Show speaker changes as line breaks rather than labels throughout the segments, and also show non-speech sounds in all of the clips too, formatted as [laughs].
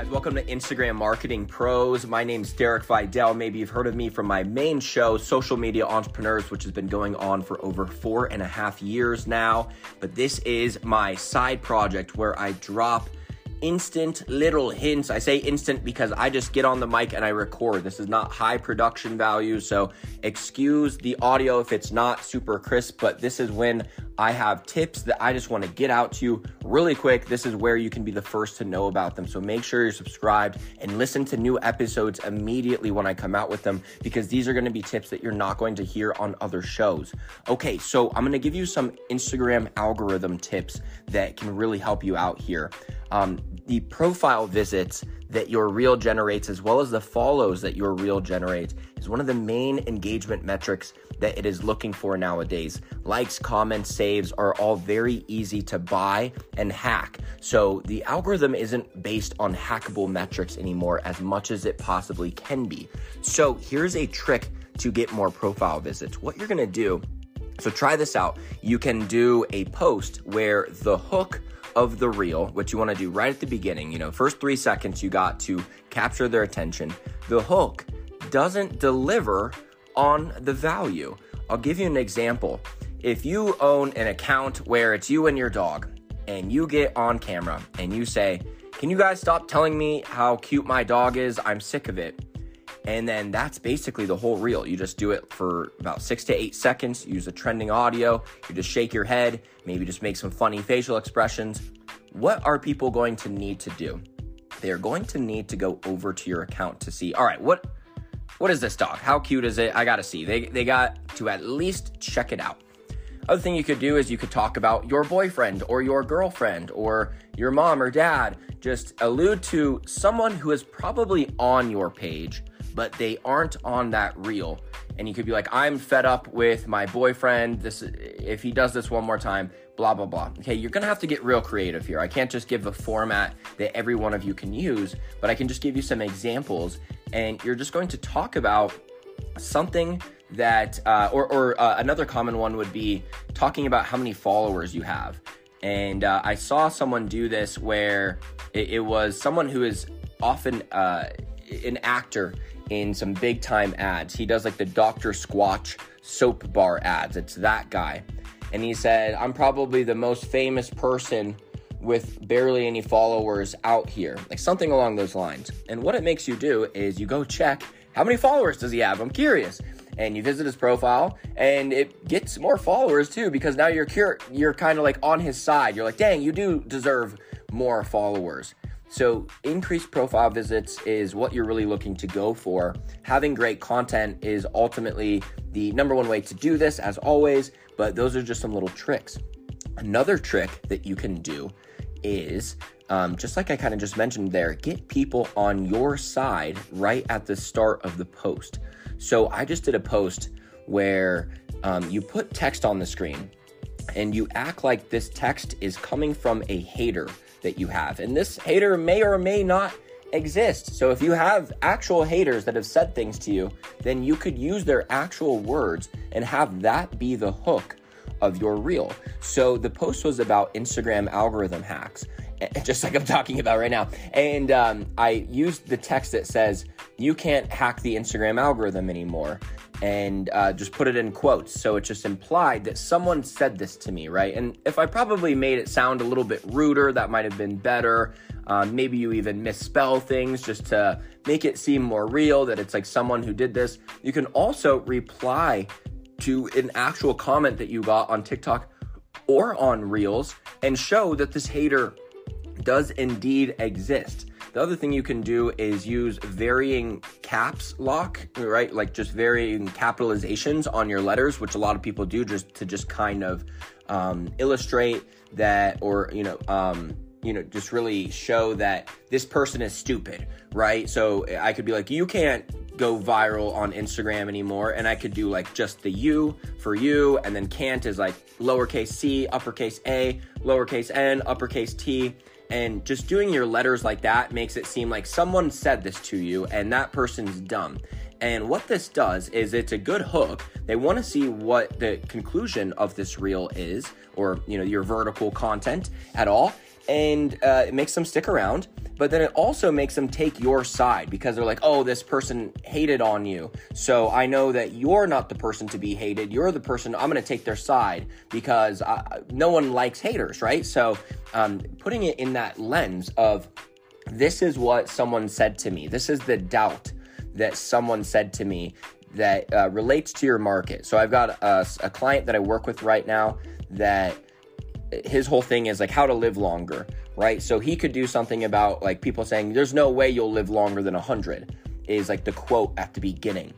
guys, welcome to Instagram Marketing Pros. My name's Derek Videll. Maybe you've heard of me from my main show, Social Media Entrepreneurs, which has been going on for over four and a half years now. But this is my side project where I drop instant little hints. I say instant because I just get on the mic and I record. This is not high production value, so excuse the audio if it's not super crisp, but this is when I have tips that I just want to get out to you really quick. This is where you can be the first to know about them. So make sure you're subscribed and listen to new episodes immediately when I come out with them because these are going to be tips that you're not going to hear on other shows. Okay, so I'm going to give you some Instagram algorithm tips that can really help you out here. Um, the profile visits that your reel generates, as well as the follows that your reel generates, is one of the main engagement metrics that it is looking for nowadays. Likes, comments, saves are all very easy to buy and hack. So the algorithm isn't based on hackable metrics anymore as much as it possibly can be. So here's a trick to get more profile visits. What you're gonna do, so try this out. You can do a post where the hook of the reel, what you want to do right at the beginning, you know, first three seconds, you got to capture their attention. The hook doesn't deliver on the value. I'll give you an example. If you own an account where it's you and your dog, and you get on camera and you say, Can you guys stop telling me how cute my dog is? I'm sick of it. And then that's basically the whole reel. You just do it for about six to eight seconds, use a trending audio, you just shake your head, maybe just make some funny facial expressions. What are people going to need to do? They are going to need to go over to your account to see, all right, what what is this dog? How cute is it? I gotta see. They they got to at least check it out. Other thing you could do is you could talk about your boyfriend or your girlfriend or your mom or dad. Just allude to someone who is probably on your page but they aren't on that reel. And you could be like, I'm fed up with my boyfriend. This if he does this one more time, blah blah blah. Okay, you're gonna have to get real creative here. I can't just give a format that every one of you can use, but I can just give you some examples, and you're just going to talk about something that, uh, or, or uh, another common one would be talking about how many followers you have. And uh, I saw someone do this where it, it was someone who is often uh, an actor in some big time ads. He does like the Dr. Squatch soap bar ads. It's that guy. And he said, I'm probably the most famous person with barely any followers out here, like something along those lines. And what it makes you do is you go check how many followers does he have? I'm curious. And you visit his profile, and it gets more followers too because now you're cur- you're kind of like on his side. You're like, dang, you do deserve more followers. So, increased profile visits is what you're really looking to go for. Having great content is ultimately the number one way to do this, as always, but those are just some little tricks. Another trick that you can do is um, just like I kind of just mentioned there, get people on your side right at the start of the post. So, I just did a post where um, you put text on the screen and you act like this text is coming from a hater that you have. And this hater may or may not exist. So if you have actual haters that have said things to you, then you could use their actual words and have that be the hook of your reel. So the post was about Instagram algorithm hacks, [laughs] just like I'm talking about right now. And um, I used the text that says, You can't hack the Instagram algorithm anymore and uh, just put it in quotes. So it just implied that someone said this to me, right? And if I probably made it sound a little bit ruder, that might have been better. Um, maybe you even misspell things just to make it seem more real that it's like someone who did this. You can also reply to an actual comment that you got on TikTok or on Reels and show that this hater does indeed exist. The other thing you can do is use varying caps lock, right? Like just varying capitalizations on your letters, which a lot of people do just to just kind of um, illustrate that or, you know, um, you know, just really show that this person is stupid, right? So I could be like, you can't go viral on Instagram anymore. And I could do like just the U for you, and then can't is like lowercase c, uppercase a, lowercase n, uppercase t. And just doing your letters like that makes it seem like someone said this to you and that person's dumb. And what this does is it's a good hook. They want to see what the conclusion of this reel is, or you know, your vertical content at all. And uh, it makes them stick around but then it also makes them take your side because they're like, oh, this person hated on you. So I know that you're not the person to be hated. You're the person, I'm going to take their side because I, no one likes haters, right? So um, putting it in that lens of this is what someone said to me, this is the doubt that someone said to me that uh, relates to your market. So I've got a, a client that I work with right now that his whole thing is like how to live longer, right? So he could do something about like people saying there's no way you'll live longer than 100 is like the quote at the beginning.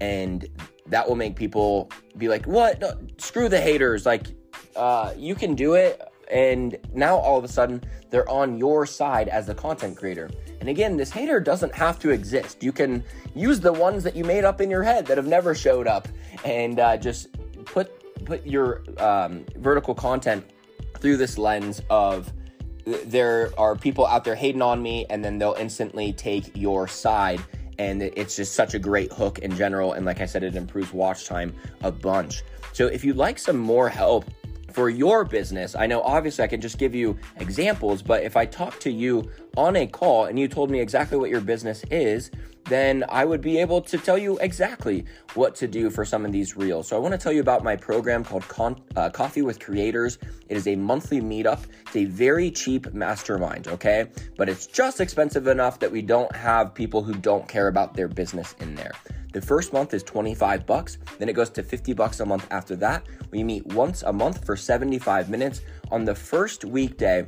And that will make people be like, "What? No, screw the haters. Like uh, you can do it." And now all of a sudden, they're on your side as the content creator. And again, this hater doesn't have to exist. You can use the ones that you made up in your head that have never showed up, and uh, just put put your um, vertical content through this lens of there are people out there hating on me and then they'll instantly take your side. And it's just such a great hook in general. And like i said it improves watch time a bunch. So if you'd like some more help for your business i know obviously i can just give you examples but if i talk to you on a call and you told me exactly what your business is then I would be able to tell you exactly what to do for some of these reels. So I want to tell you about my program called Con- uh, Coffee with Creators. It is a monthly meetup. It's a very cheap mastermind, okay? But it's just expensive enough that we don't have people who don't care about their business in there. The first month is 25 bucks, then it goes to 50 bucks a month after that. We meet once a month for 75 minutes on the first weekday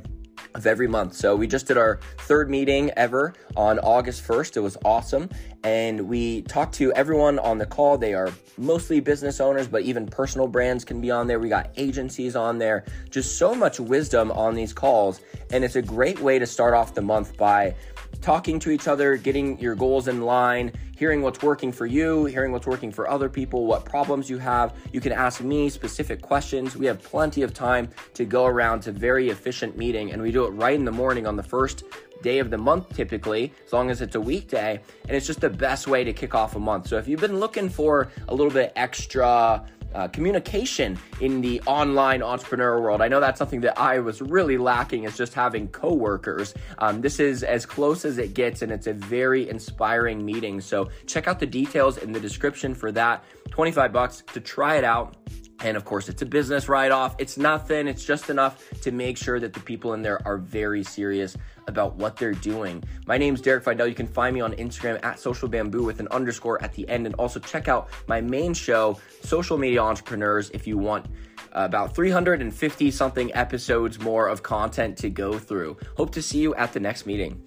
of every month. So we just did our third meeting ever on August 1st. It was awesome. And we talked to everyone on the call. They are mostly business owners, but even personal brands can be on there. We got agencies on there. Just so much wisdom on these calls. And it's a great way to start off the month by talking to each other, getting your goals in line, hearing what's working for you, hearing what's working for other people, what problems you have. You can ask me specific questions. We have plenty of time to go around to very efficient meeting, and we do it right in the morning on the first day of the month typically, as long as it's a weekday. And it's just the best way to kick off a month. So if you've been looking for a little bit extra, uh, communication in the online entrepreneur world. I know that's something that I was really lacking is just having coworkers. Um, this is as close as it gets, and it's a very inspiring meeting. So check out the details in the description for that. 25 bucks to try it out. And of course, it's a business write off. It's nothing, it's just enough to make sure that the people in there are very serious about what they're doing. My name is Derek Videll. You can find me on Instagram at Social Bamboo with an underscore at the end. And also check out my main show, Social Media Entrepreneurs, if you want about 350 something episodes more of content to go through. Hope to see you at the next meeting.